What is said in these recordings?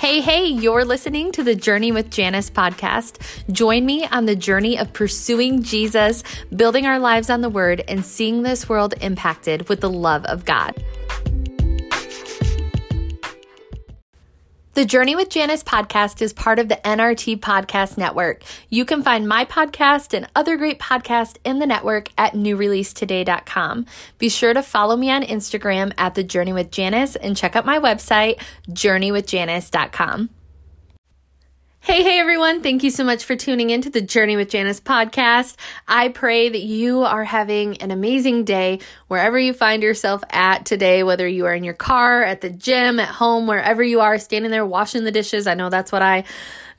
Hey, hey, you're listening to the Journey with Janice podcast. Join me on the journey of pursuing Jesus, building our lives on the Word, and seeing this world impacted with the love of God. The Journey with Janice podcast is part of the NRT Podcast Network. You can find my podcast and other great podcasts in the network at newreleasetoday.com. Be sure to follow me on Instagram at The Journey with Janice and check out my website, journeywithjanice.com. Hey, hey, everyone. Thank you so much for tuning into the Journey with Janice podcast. I pray that you are having an amazing day wherever you find yourself at today, whether you are in your car, at the gym, at home, wherever you are, standing there washing the dishes. I know that's what I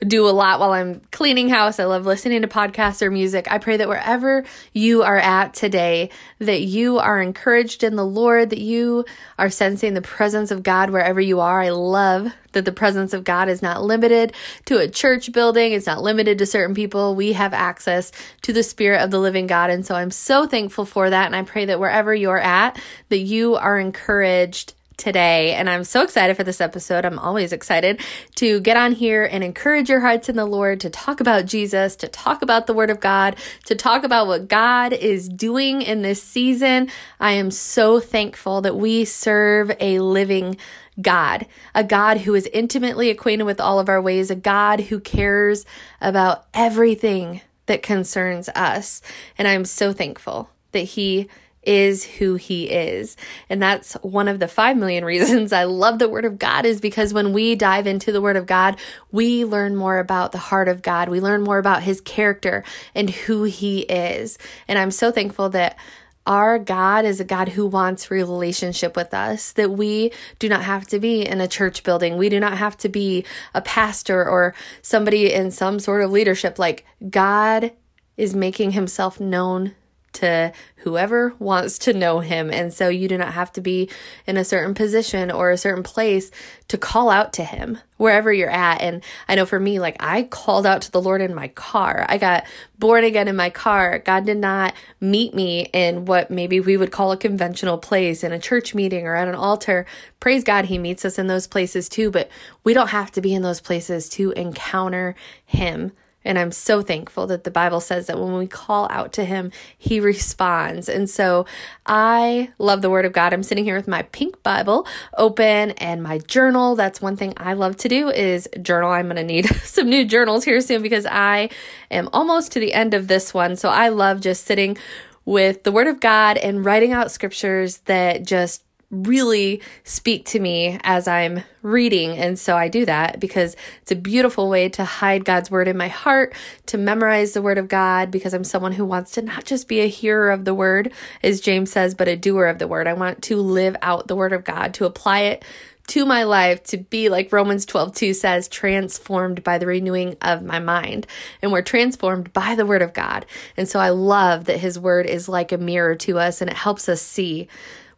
do a lot while I'm cleaning house. I love listening to podcasts or music. I pray that wherever you are at today, that you are encouraged in the Lord, that you are sensing the presence of God wherever you are. I love that the presence of God is not limited to a church building. It's not limited to certain people. We have access to the spirit of the living God. And so I'm so thankful for that. And I pray that wherever you're at, that you are encouraged today. And I'm so excited for this episode. I'm always excited to get on here and encourage your hearts in the Lord, to talk about Jesus, to talk about the Word of God, to talk about what God is doing in this season. I am so thankful that we serve a living God, a God who is intimately acquainted with all of our ways, a God who cares about everything that concerns us. And I'm so thankful that He is who he is. And that's one of the 5 million reasons I love the word of God is because when we dive into the word of God, we learn more about the heart of God. We learn more about his character and who he is. And I'm so thankful that our God is a God who wants relationship with us, that we do not have to be in a church building. We do not have to be a pastor or somebody in some sort of leadership. Like God is making himself known to whoever wants to know him. And so you do not have to be in a certain position or a certain place to call out to him wherever you're at. And I know for me, like I called out to the Lord in my car. I got born again in my car. God did not meet me in what maybe we would call a conventional place in a church meeting or at an altar. Praise God, he meets us in those places too, but we don't have to be in those places to encounter him. And I'm so thankful that the Bible says that when we call out to him, he responds. And so I love the word of God. I'm sitting here with my pink Bible open and my journal. That's one thing I love to do is journal. I'm going to need some new journals here soon because I am almost to the end of this one. So I love just sitting with the word of God and writing out scriptures that just really speak to me as I'm reading. And so I do that because it's a beautiful way to hide God's word in my heart, to memorize the word of God, because I'm someone who wants to not just be a hearer of the word, as James says, but a doer of the word. I want to live out the word of God, to apply it to my life to be like Romans 12 2 says, transformed by the renewing of my mind. And we're transformed by the word of God. And so I love that his word is like a mirror to us and it helps us see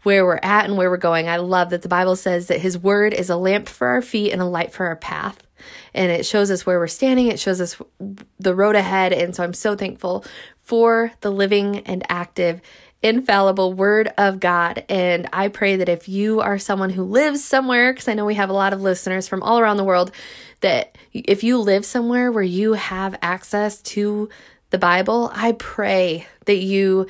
where we're at and where we're going. I love that the Bible says that His Word is a lamp for our feet and a light for our path. And it shows us where we're standing, it shows us the road ahead. And so I'm so thankful for the living and active, infallible Word of God. And I pray that if you are someone who lives somewhere, because I know we have a lot of listeners from all around the world, that if you live somewhere where you have access to the Bible, I pray that you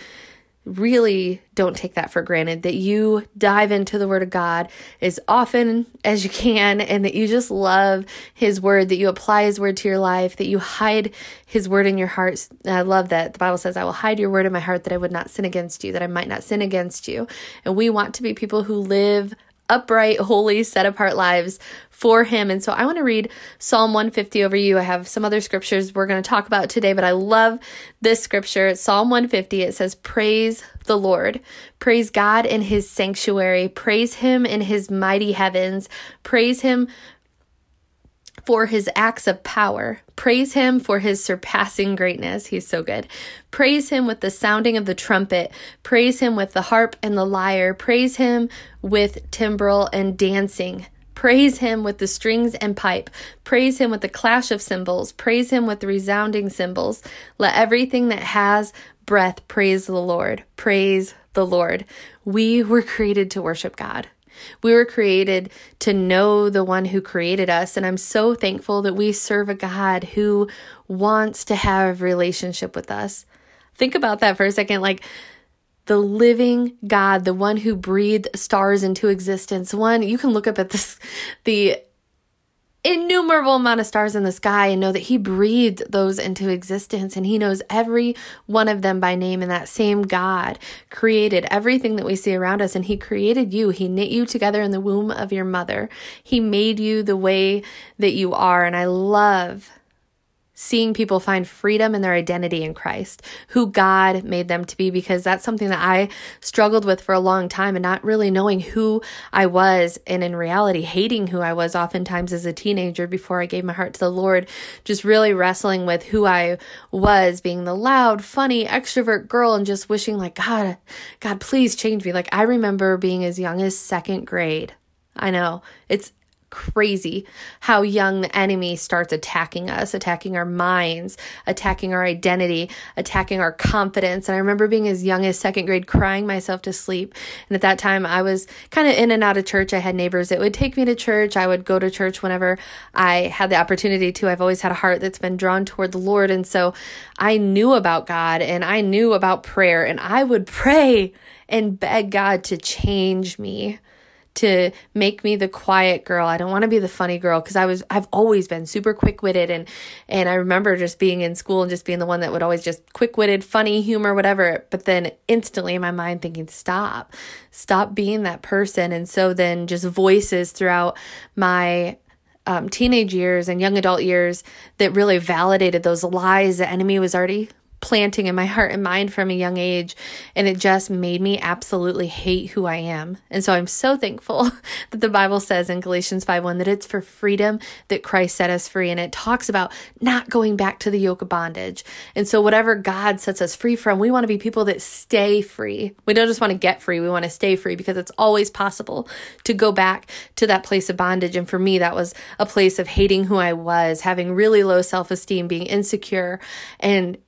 really don't take that for granted that you dive into the word of God as often as you can and that you just love his word that you apply his word to your life that you hide his word in your heart i love that. The bible says i will hide your word in my heart that i would not sin against you that i might not sin against you. And we want to be people who live upright, holy, set apart lives for Him. And so I want to read Psalm 150 over you. I have some other scriptures we're going to talk about today, but I love this scripture. Psalm 150. It says, Praise the Lord. Praise God in His sanctuary. Praise Him in His mighty heavens. Praise Him for his acts of power. Praise him for his surpassing greatness. He's so good. Praise him with the sounding of the trumpet. Praise him with the harp and the lyre. Praise him with timbrel and dancing. Praise him with the strings and pipe. Praise him with the clash of cymbals. Praise him with the resounding cymbals. Let everything that has breath praise the Lord. Praise the Lord. We were created to worship God. We were created to know the one who created us. And I'm so thankful that we serve a God who wants to have relationship with us. Think about that for a second. Like, the living God, the one who breathed stars into existence. One, you can look up at this, the innumerable amount of stars in the sky and know that he breathed those into existence and he knows every one of them by name and that same God created everything that we see around us and he created you. He knit you together in the womb of your mother. He made you the way that you are and I love seeing people find freedom in their identity in Christ, who God made them to be, because that's something that I struggled with for a long time and not really knowing who I was. And in reality, hating who I was oftentimes as a teenager before I gave my heart to the Lord, just really wrestling with who I was, being the loud, funny, extrovert girl and just wishing, like, God, God, please change me. Like, I remember being as young as second grade. I know it's crazy how young the enemy starts attacking us, attacking our minds, attacking our identity, attacking our confidence. And I remember being as young as second grade crying myself to sleep. And at that time, I was kind of in and out of church. I had neighbors that would take me to church. I would go to church whenever I had the opportunity to. I've always had a heart that's been drawn toward the Lord. And so I knew about God and I knew about prayer and I would pray and beg God to change me to make me the quiet girl. I don't want to be the funny girl because I was I've always been super quick-witted and and I remember just being in school and just being the one that would always just quick-witted, funny, humor, whatever, but then instantly in my mind thinking stop. Stop being that person. And so then just voices throughout my um, teenage years and young adult years that really validated those lies the enemy was already planting in my heart and mind from a young age. And it just made me absolutely hate who I am. And so I'm so thankful that the Bible says in Galatians 5 1 that it's for freedom that Christ set us free. And it talks about not going back to the yoke of bondage. And so, whatever God sets us free from, we want to be people that stay free. We don't just want to get free, we want to stay free because it's always possible to go back to that place of bondage. And for me, that was a place of hating who I was, having really low self esteem, being insecure, and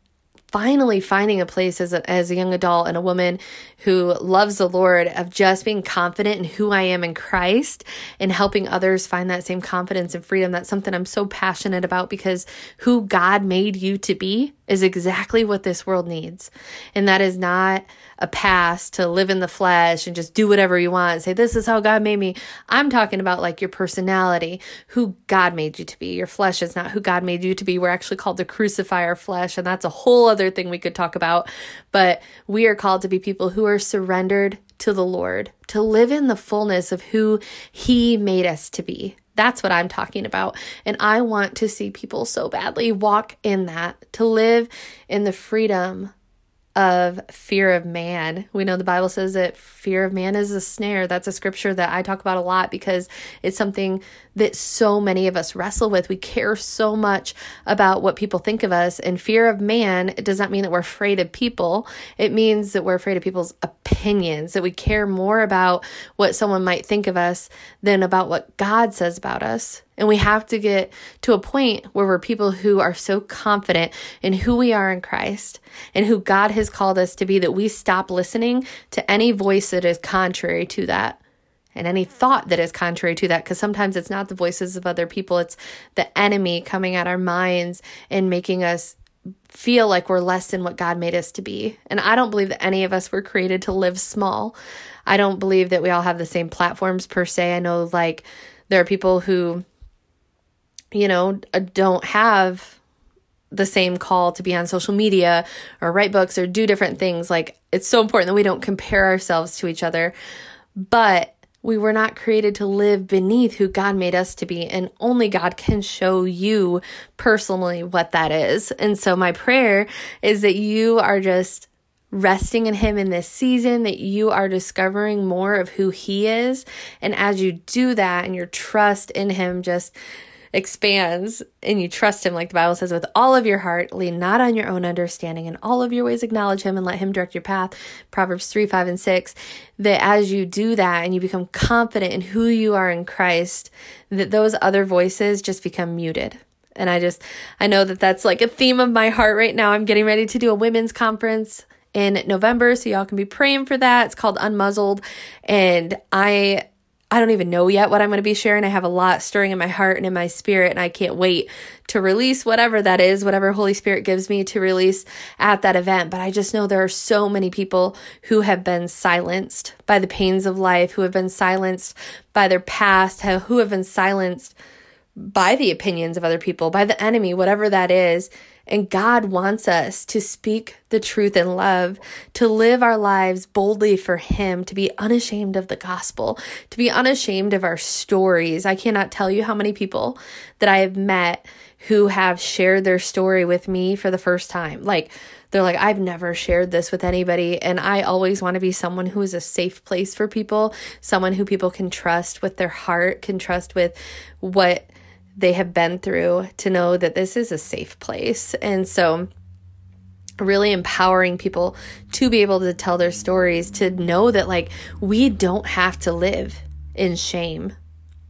finally finding a place as a, as a young adult and a woman who loves the Lord of just being confident in who I am in Christ and helping others find that same confidence and freedom. That's something I'm so passionate about because who God made you to be is exactly what this world needs. And that is not a pass to live in the flesh and just do whatever you want and say, This is how God made me. I'm talking about like your personality, who God made you to be. Your flesh is not who God made you to be. We're actually called to crucify our flesh. And that's a whole other thing we could talk about. But we are called to be people who are surrendered to the Lord, to live in the fullness of who He made us to be. That's what I'm talking about. And I want to see people so badly walk in that, to live in the freedom of fear of man. We know the Bible says that fear of man is a snare. That's a scripture that I talk about a lot because it's something that so many of us wrestle with. We care so much about what people think of us. And fear of man, it does not mean that we're afraid of people. It means that we're afraid of people's opinions, that we care more about what someone might think of us than about what God says about us. And we have to get to a point where we're people who are so confident in who we are in Christ and who God has called us to be that we stop listening to any voice that is contrary to that and any thought that is contrary to that because sometimes it's not the voices of other people it's the enemy coming at our minds and making us feel like we're less than what God made us to be. And I don't believe that any of us were created to live small. I don't believe that we all have the same platforms per se. I know like there are people who you know, uh, don't have the same call to be on social media or write books or do different things. Like, it's so important that we don't compare ourselves to each other. But we were not created to live beneath who God made us to be, and only God can show you personally what that is. And so, my prayer is that you are just resting in Him in this season, that you are discovering more of who He is. And as you do that and your trust in Him just expands and you trust him, like the Bible says, with all of your heart, lean not on your own understanding, in all of your ways acknowledge him and let him direct your path. Proverbs 3, 5, and 6. That as you do that and you become confident in who you are in Christ, that those other voices just become muted. And I just, I know that that's like a theme of my heart right now. I'm getting ready to do a women's conference in November, so y'all can be praying for that. It's called Unmuzzled. And I I don't even know yet what I'm going to be sharing. I have a lot stirring in my heart and in my spirit, and I can't wait to release whatever that is, whatever Holy Spirit gives me to release at that event. But I just know there are so many people who have been silenced by the pains of life, who have been silenced by their past, who have been silenced by the opinions of other people, by the enemy, whatever that is. And God wants us to speak the truth in love, to live our lives boldly for Him, to be unashamed of the gospel, to be unashamed of our stories. I cannot tell you how many people that I have met who have shared their story with me for the first time. Like, they're like, I've never shared this with anybody. And I always want to be someone who is a safe place for people, someone who people can trust with their heart, can trust with what they have been through to know that this is a safe place. And so, really empowering people to be able to tell their stories, to know that, like, we don't have to live in shame.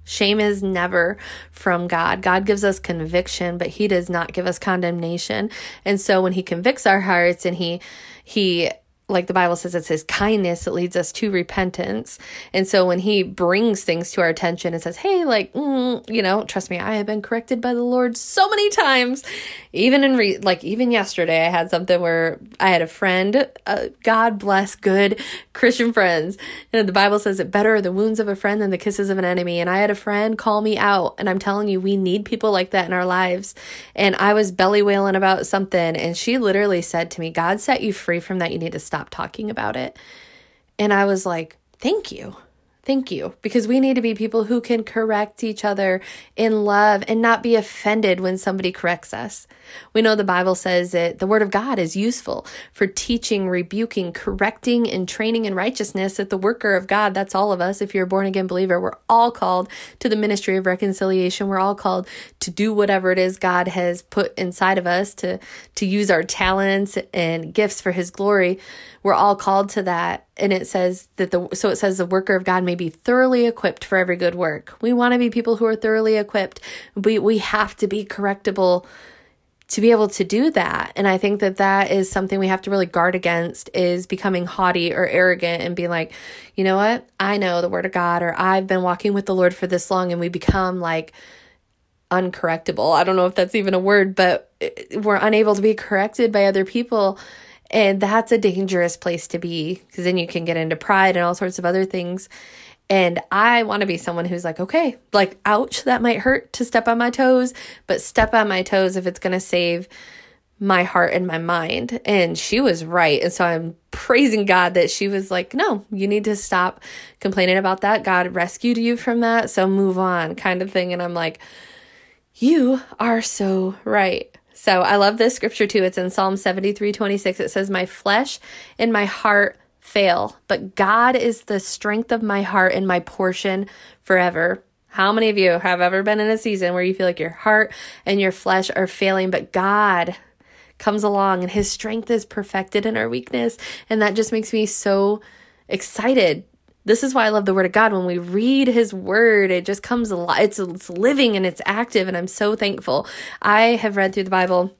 Shame is never from God. God gives us conviction, but he does not give us condemnation. And so when he convicts our hearts and he he like the Bible says, it's his kindness that leads us to repentance. And so when he brings things to our attention and says, hey, like, mm, you know, trust me, I have been corrected by the Lord so many times. Even in, re- like, even yesterday, I had something where I had a friend, uh, God bless good Christian friends. And the Bible says it better are the wounds of a friend than the kisses of an enemy. And I had a friend call me out. And I'm telling you, we need people like that in our lives. And I was belly wailing about something. And she literally said to me, God set you free from that. You need to stop stop talking about it. And I was like, thank you. Thank you. Because we need to be people who can correct each other in love and not be offended when somebody corrects us. We know the Bible says that the Word of God is useful for teaching, rebuking, correcting, and training in righteousness. That the worker of God, that's all of us. If you're a born again believer, we're all called to the ministry of reconciliation. We're all called to do whatever it is God has put inside of us to, to use our talents and gifts for His glory. We're all called to that. And it says that the, so it says the worker of God may be thoroughly equipped for every good work. We want to be people who are thoroughly equipped. We, we have to be correctable to be able to do that. And I think that that is something we have to really guard against is becoming haughty or arrogant and be like, you know what? I know the word of God or I've been walking with the Lord for this long and we become like uncorrectable. I don't know if that's even a word, but we're unable to be corrected by other people and that's a dangerous place to be because then you can get into pride and all sorts of other things. And I want to be someone who's like, okay, like, ouch, that might hurt to step on my toes, but step on my toes if it's going to save my heart and my mind. And she was right. And so I'm praising God that she was like, no, you need to stop complaining about that. God rescued you from that. So move on, kind of thing. And I'm like, you are so right. So I love this scripture too. It's in Psalm 73 26. It says, My flesh and my heart fail, but God is the strength of my heart and my portion forever. How many of you have ever been in a season where you feel like your heart and your flesh are failing, but God comes along and his strength is perfected in our weakness? And that just makes me so excited this is why I love the word of God. When we read his word, it just comes alive. It's, it's living and it's active. And I'm so thankful. I have read through the Bible.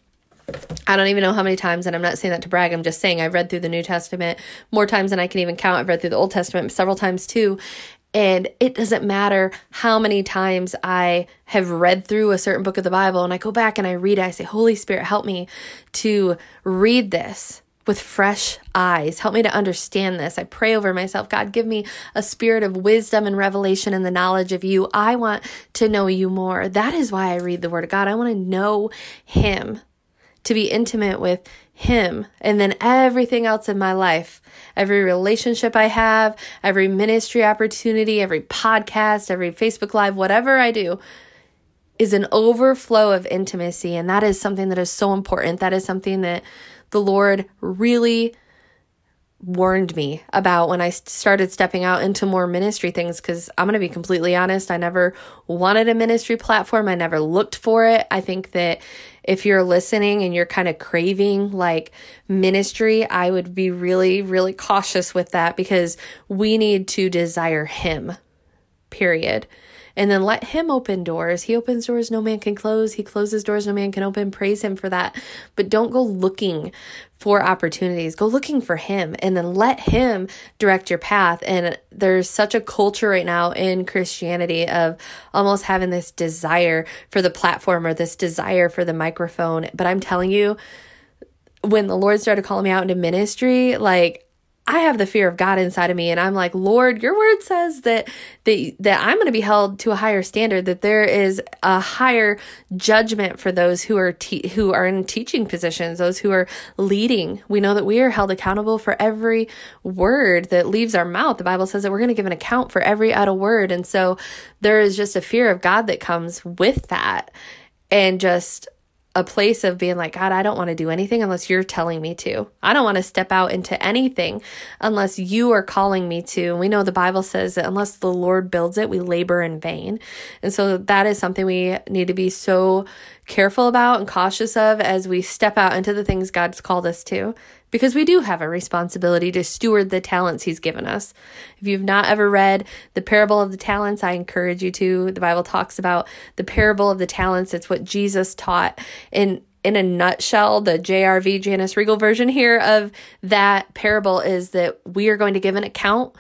I don't even know how many times, and I'm not saying that to brag. I'm just saying I've read through the New Testament more times than I can even count. I've read through the Old Testament several times too. And it doesn't matter how many times I have read through a certain book of the Bible and I go back and I read it. I say, Holy Spirit, help me to read this with fresh eyes. Help me to understand this. I pray over myself. God, give me a spirit of wisdom and revelation and the knowledge of you. I want to know you more. That is why I read the Word of God. I want to know Him, to be intimate with Him, and then everything else in my life. Every relationship I have, every ministry opportunity, every podcast, every Facebook Live, whatever I do, is an overflow of intimacy. And that is something that is so important. That is something that the Lord really warned me about when I started stepping out into more ministry things because I'm going to be completely honest, I never wanted a ministry platform. I never looked for it. I think that if you're listening and you're kind of craving like ministry, I would be really, really cautious with that because we need to desire Him, period. And then let him open doors. He opens doors no man can close. He closes doors no man can open. Praise him for that. But don't go looking for opportunities. Go looking for him and then let him direct your path. And there's such a culture right now in Christianity of almost having this desire for the platform or this desire for the microphone. But I'm telling you, when the Lord started calling me out into ministry, like I have the fear of God inside of me and I'm like, Lord, your word says that that, that I'm going to be held to a higher standard, that there is a higher judgment for those who are te- who are in teaching positions, those who are leading. We know that we are held accountable for every word that leaves our mouth. The Bible says that we're going to give an account for every idle word. And so there is just a fear of God that comes with that. And just a place of being like, God, I don't want to do anything unless you're telling me to. I don't want to step out into anything unless you are calling me to. And we know the Bible says that unless the Lord builds it, we labor in vain. And so that is something we need to be so careful about and cautious of as we step out into the things God's called us to because we do have a responsibility to steward the talents He's given us. If you've not ever read the parable of the talents, I encourage you to. The Bible talks about the parable of the talents. It's what Jesus taught in in a nutshell, the JRV Janice Regal version here of that parable is that we are going to give an account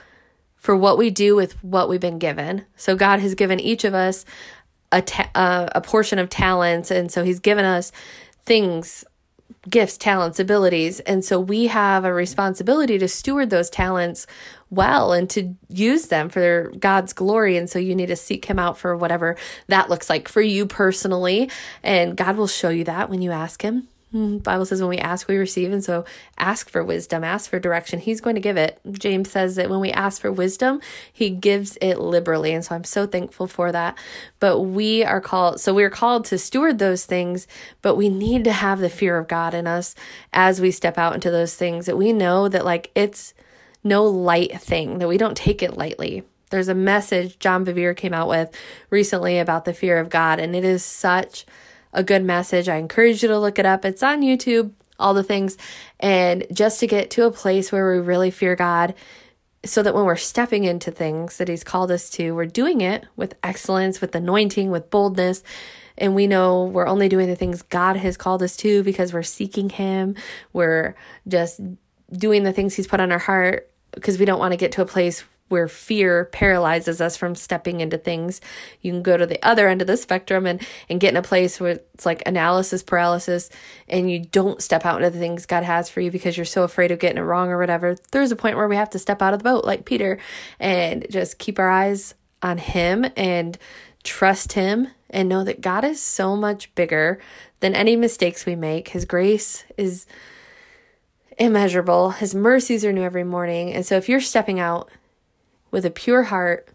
for what we do with what we've been given. So God has given each of us a ta- uh, a portion of talents, and so He's given us things gifts, talents, abilities. And so we have a responsibility to steward those talents well and to use them for God's glory. And so you need to seek Him out for whatever that looks like for you personally. And God will show you that when you ask Him. Hmm, Bible says when we ask, we receive. And so ask for wisdom, ask for direction. He's going to give it. James says that when we ask for wisdom, he gives it liberally. And so I'm so thankful for that. But we are called, so we're called to steward those things, but we need to have the fear of God in us as we step out into those things that we know that like it's no light thing, that we don't take it lightly. There's a message John Bevere came out with recently about the fear of God, and it is such a good message. I encourage you to look it up. It's on YouTube, all the things. And just to get to a place where we really fear God so that when we're stepping into things that He's called us to, we're doing it with excellence, with anointing, with boldness. And we know we're only doing the things God has called us to because we're seeking Him. We're just doing the things He's put on our heart because we don't want to get to a place where fear paralyzes us from stepping into things. You can go to the other end of the spectrum and, and get in a place where it's like analysis paralysis and you don't step out into the things God has for you because you're so afraid of getting it wrong or whatever. There's a point where we have to step out of the boat like Peter and just keep our eyes on Him and trust Him and know that God is so much bigger than any mistakes we make. His grace is immeasurable, His mercies are new every morning. And so if you're stepping out with a pure heart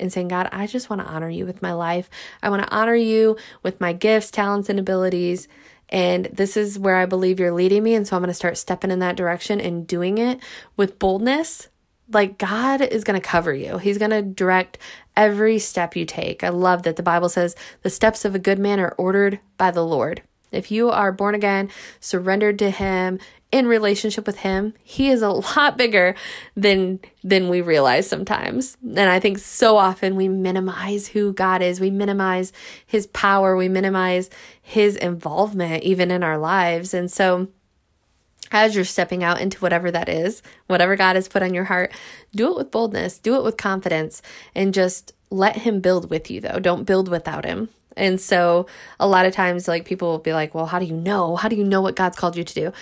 and saying, God, I just want to honor you with my life. I want to honor you with my gifts, talents, and abilities. And this is where I believe you're leading me. And so I'm going to start stepping in that direction and doing it with boldness. Like God is going to cover you, He's going to direct every step you take. I love that the Bible says the steps of a good man are ordered by the Lord. If you are born again, surrendered to Him, in relationship with him he is a lot bigger than than we realize sometimes. And i think so often we minimize who god is. We minimize his power. We minimize his involvement even in our lives. And so as you're stepping out into whatever that is whatever god has put on your heart do it with boldness. Do it with confidence and just let him build with you though. Don't build without him. And so a lot of times like people will be like well how do you know? How do you know what god's called you to do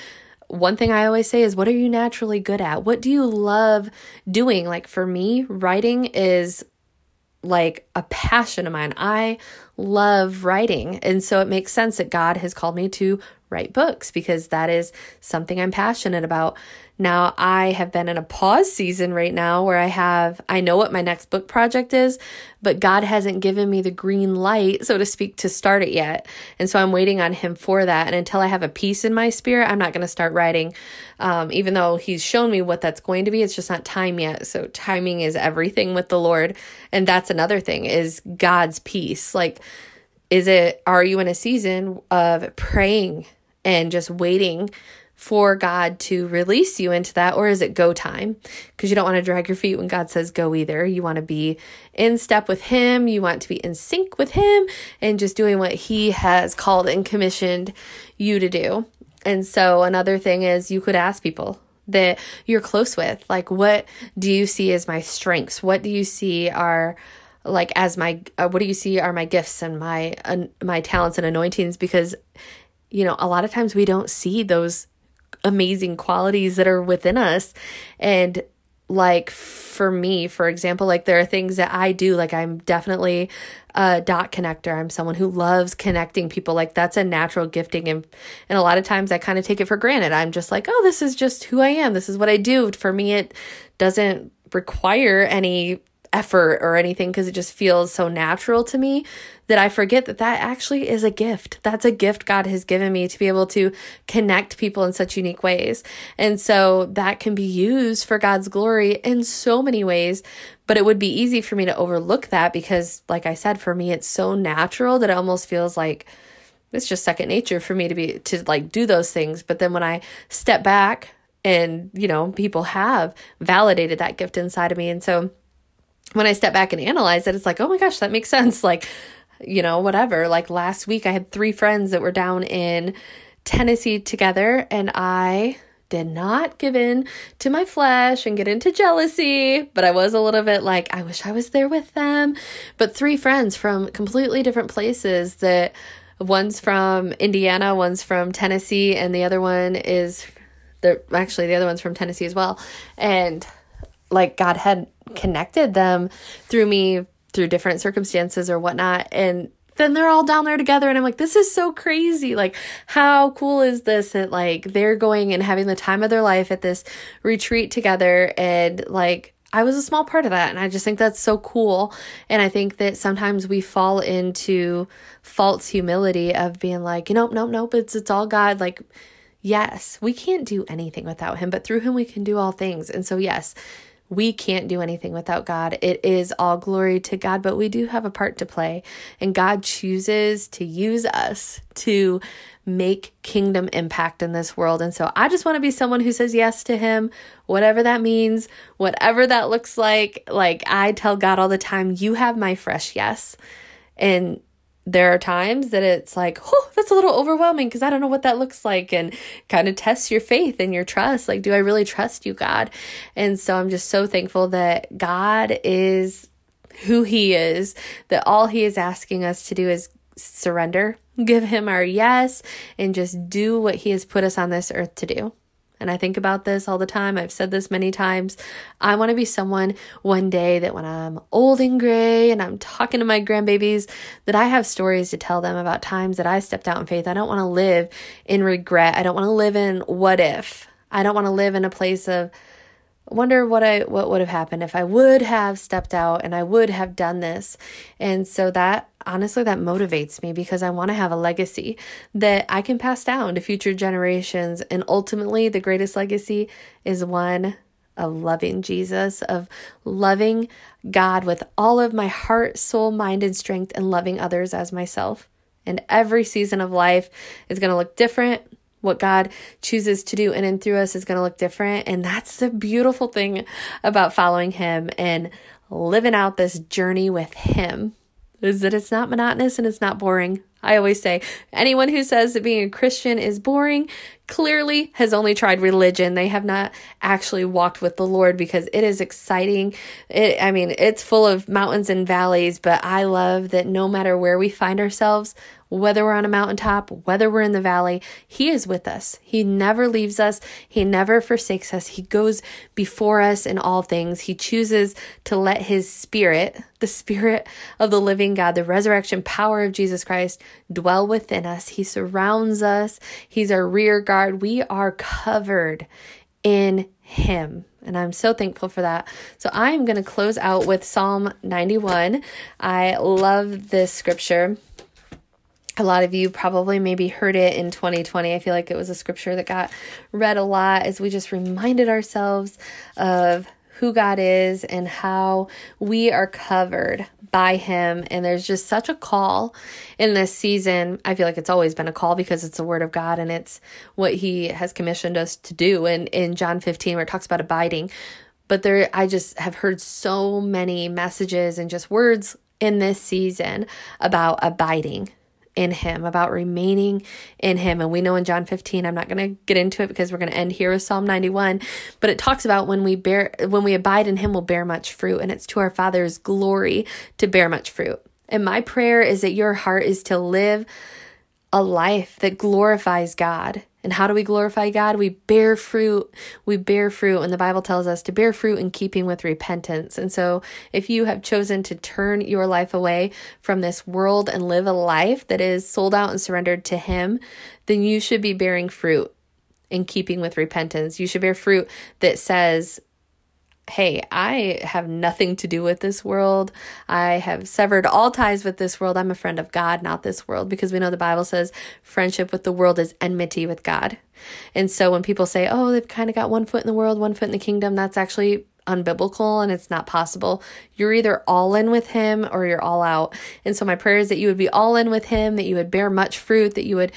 one thing I always say is, what are you naturally good at? What do you love doing? Like for me, writing is like a passion of mine. I love writing. And so it makes sense that God has called me to write books because that is something I'm passionate about. Now, I have been in a pause season right now where I have, I know what my next book project is, but God hasn't given me the green light, so to speak, to start it yet. And so I'm waiting on Him for that. And until I have a peace in my spirit, I'm not going to start writing. Um, even though He's shown me what that's going to be, it's just not time yet. So timing is everything with the Lord. And that's another thing is God's peace. Like, is it, are you in a season of praying and just waiting for God to release you into that, or is it go time? Because you don't want to drag your feet when God says go either. You want to be in step with Him, you want to be in sync with Him, and just doing what He has called and commissioned you to do. And so, another thing is you could ask people that you're close with, like, what do you see as my strengths? What do you see are like as my uh, what do you see are my gifts and my uh, my talents and anointings because you know a lot of times we don't see those amazing qualities that are within us. And like for me, for example, like there are things that I do, like I'm definitely a dot connector. I'm someone who loves connecting people. Like that's a natural gifting. And, and a lot of times I kind of take it for granted. I'm just like, oh, this is just who I am. This is what I do. For me, it doesn't require any effort or anything because it just feels so natural to me that I forget that that actually is a gift. That's a gift God has given me to be able to connect people in such unique ways. And so that can be used for God's glory in so many ways. But it would be easy for me to overlook that because, like I said, for me, it's so natural that it almost feels like it's just second nature for me to be to like do those things. But then when I step back and, you know, people have validated that gift inside of me. And so, when I step back and analyze it, it's like, oh my gosh, that makes sense. Like, you know, whatever. Like last week, I had three friends that were down in Tennessee together, and I did not give in to my flesh and get into jealousy, but I was a little bit like, I wish I was there with them. But three friends from completely different places that one's from Indiana, one's from Tennessee, and the other one is the actually the other one's from Tennessee as well. And like God had connected them through me through different circumstances or whatnot. And then they're all down there together and I'm like, this is so crazy. Like, how cool is this that like they're going and having the time of their life at this retreat together and like I was a small part of that and I just think that's so cool. And I think that sometimes we fall into false humility of being like, know, nope, nope, it's it's all God. Like, yes, we can't do anything without him, but through him we can do all things. And so yes, we can't do anything without God. It is all glory to God, but we do have a part to play. And God chooses to use us to make kingdom impact in this world. And so I just want to be someone who says yes to Him, whatever that means, whatever that looks like. Like I tell God all the time, you have my fresh yes. And there are times that it's like, oh, that's a little overwhelming because I don't know what that looks like, and kind of tests your faith and your trust. Like, do I really trust you, God? And so I'm just so thankful that God is who He is, that all He is asking us to do is surrender, give Him our yes, and just do what He has put us on this earth to do. And I think about this all the time. I've said this many times. I want to be someone one day that when I'm old and gray and I'm talking to my grandbabies, that I have stories to tell them about times that I stepped out in faith. I don't want to live in regret. I don't want to live in what if. I don't want to live in a place of wonder what I what would have happened if I would have stepped out and I would have done this. And so that honestly that motivates me because I want to have a legacy that I can pass down to future generations and ultimately the greatest legacy is one of loving Jesus, of loving God with all of my heart, soul, mind, and strength, and loving others as myself. And every season of life is going to look different what God chooses to do in and through us is going to look different. And that's the beautiful thing about following Him and living out this journey with Him is that it's not monotonous and it's not boring. I always say anyone who says that being a Christian is boring clearly has only tried religion. They have not actually walked with the Lord because it is exciting. It, I mean, it's full of mountains and valleys, but I love that no matter where we find ourselves, whether we're on a mountaintop, whether we're in the valley, He is with us. He never leaves us, He never forsakes us. He goes before us in all things. He chooses to let His Spirit, the Spirit of the living God, the resurrection power of Jesus Christ, dwell within us. He surrounds us, He's our rear guard. We are covered in Him. And I'm so thankful for that. So I'm going to close out with Psalm 91. I love this scripture a lot of you probably maybe heard it in 2020. I feel like it was a scripture that got read a lot as we just reminded ourselves of who God is and how we are covered by Him. And there's just such a call in this season. I feel like it's always been a call because it's the Word of God and it's what He has commissioned us to do. And in John 15, where it talks about abiding, but there, I just have heard so many messages and just words in this season about abiding in him, about remaining in him. And we know in John 15, I'm not going to get into it because we're going to end here with Psalm 91, but it talks about when we bear when we abide in him we'll bear much fruit and it's to our Father's glory to bear much fruit. And my prayer is that your heart is to live a life that glorifies God and how do we glorify God? We bear fruit. We bear fruit. And the Bible tells us to bear fruit in keeping with repentance. And so, if you have chosen to turn your life away from this world and live a life that is sold out and surrendered to Him, then you should be bearing fruit in keeping with repentance. You should bear fruit that says, hey, I have nothing to do with this world. I have severed all ties with this world. I'm a friend of God, not this world, because we know the Bible says friendship with the world is enmity with God. And so when people say, oh, they've kind of got one foot in the world, one foot in the kingdom, that's actually unbiblical and it's not possible. You're either all in with him or you're all out. And so my prayer is that you would be all in with him, that you would bear much fruit, that you would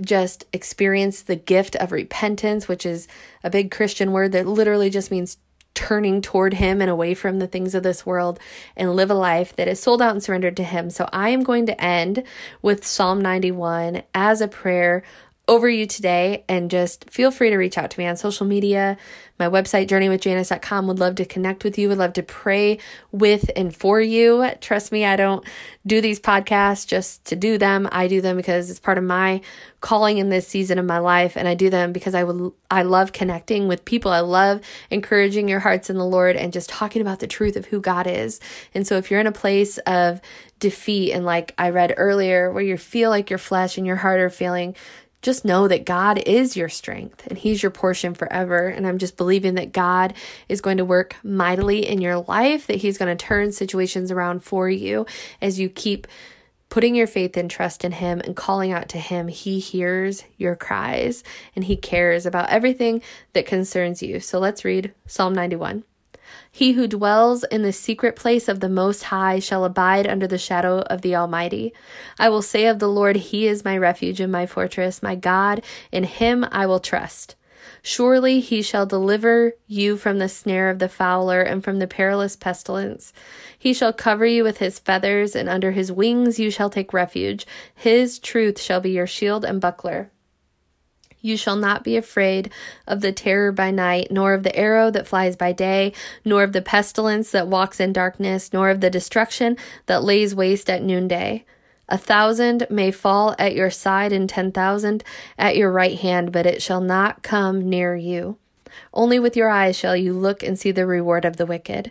just experience the gift of repentance, which is a big Christian word that literally just means turning toward Him and away from the things of this world and live a life that is sold out and surrendered to Him. So I am going to end with Psalm 91 as a prayer over you today and just feel free to reach out to me on social media. My website journeywithjanice.com would love to connect with you would love to pray with and for you. Trust me i don't do these podcasts just to do them. I do them because it's part of my calling in this season of my life and i do them because i would i love connecting with people. I love encouraging your hearts in the lord and just talking about the truth of who god is. And so if you're in a place of defeat and like i read earlier where you feel like your flesh and your heart are feeling just know that God is your strength and He's your portion forever. And I'm just believing that God is going to work mightily in your life, that He's going to turn situations around for you as you keep putting your faith and trust in Him and calling out to Him. He hears your cries and He cares about everything that concerns you. So let's read Psalm 91. He who dwells in the secret place of the Most High shall abide under the shadow of the Almighty. I will say of the Lord, He is my refuge and my fortress, my God, in Him I will trust. Surely he shall deliver you from the snare of the fowler and from the perilous pestilence. He shall cover you with his feathers, and under his wings you shall take refuge. His truth shall be your shield and buckler. You shall not be afraid of the terror by night, nor of the arrow that flies by day, nor of the pestilence that walks in darkness, nor of the destruction that lays waste at noonday. A thousand may fall at your side and ten thousand at your right hand, but it shall not come near you. Only with your eyes shall you look and see the reward of the wicked.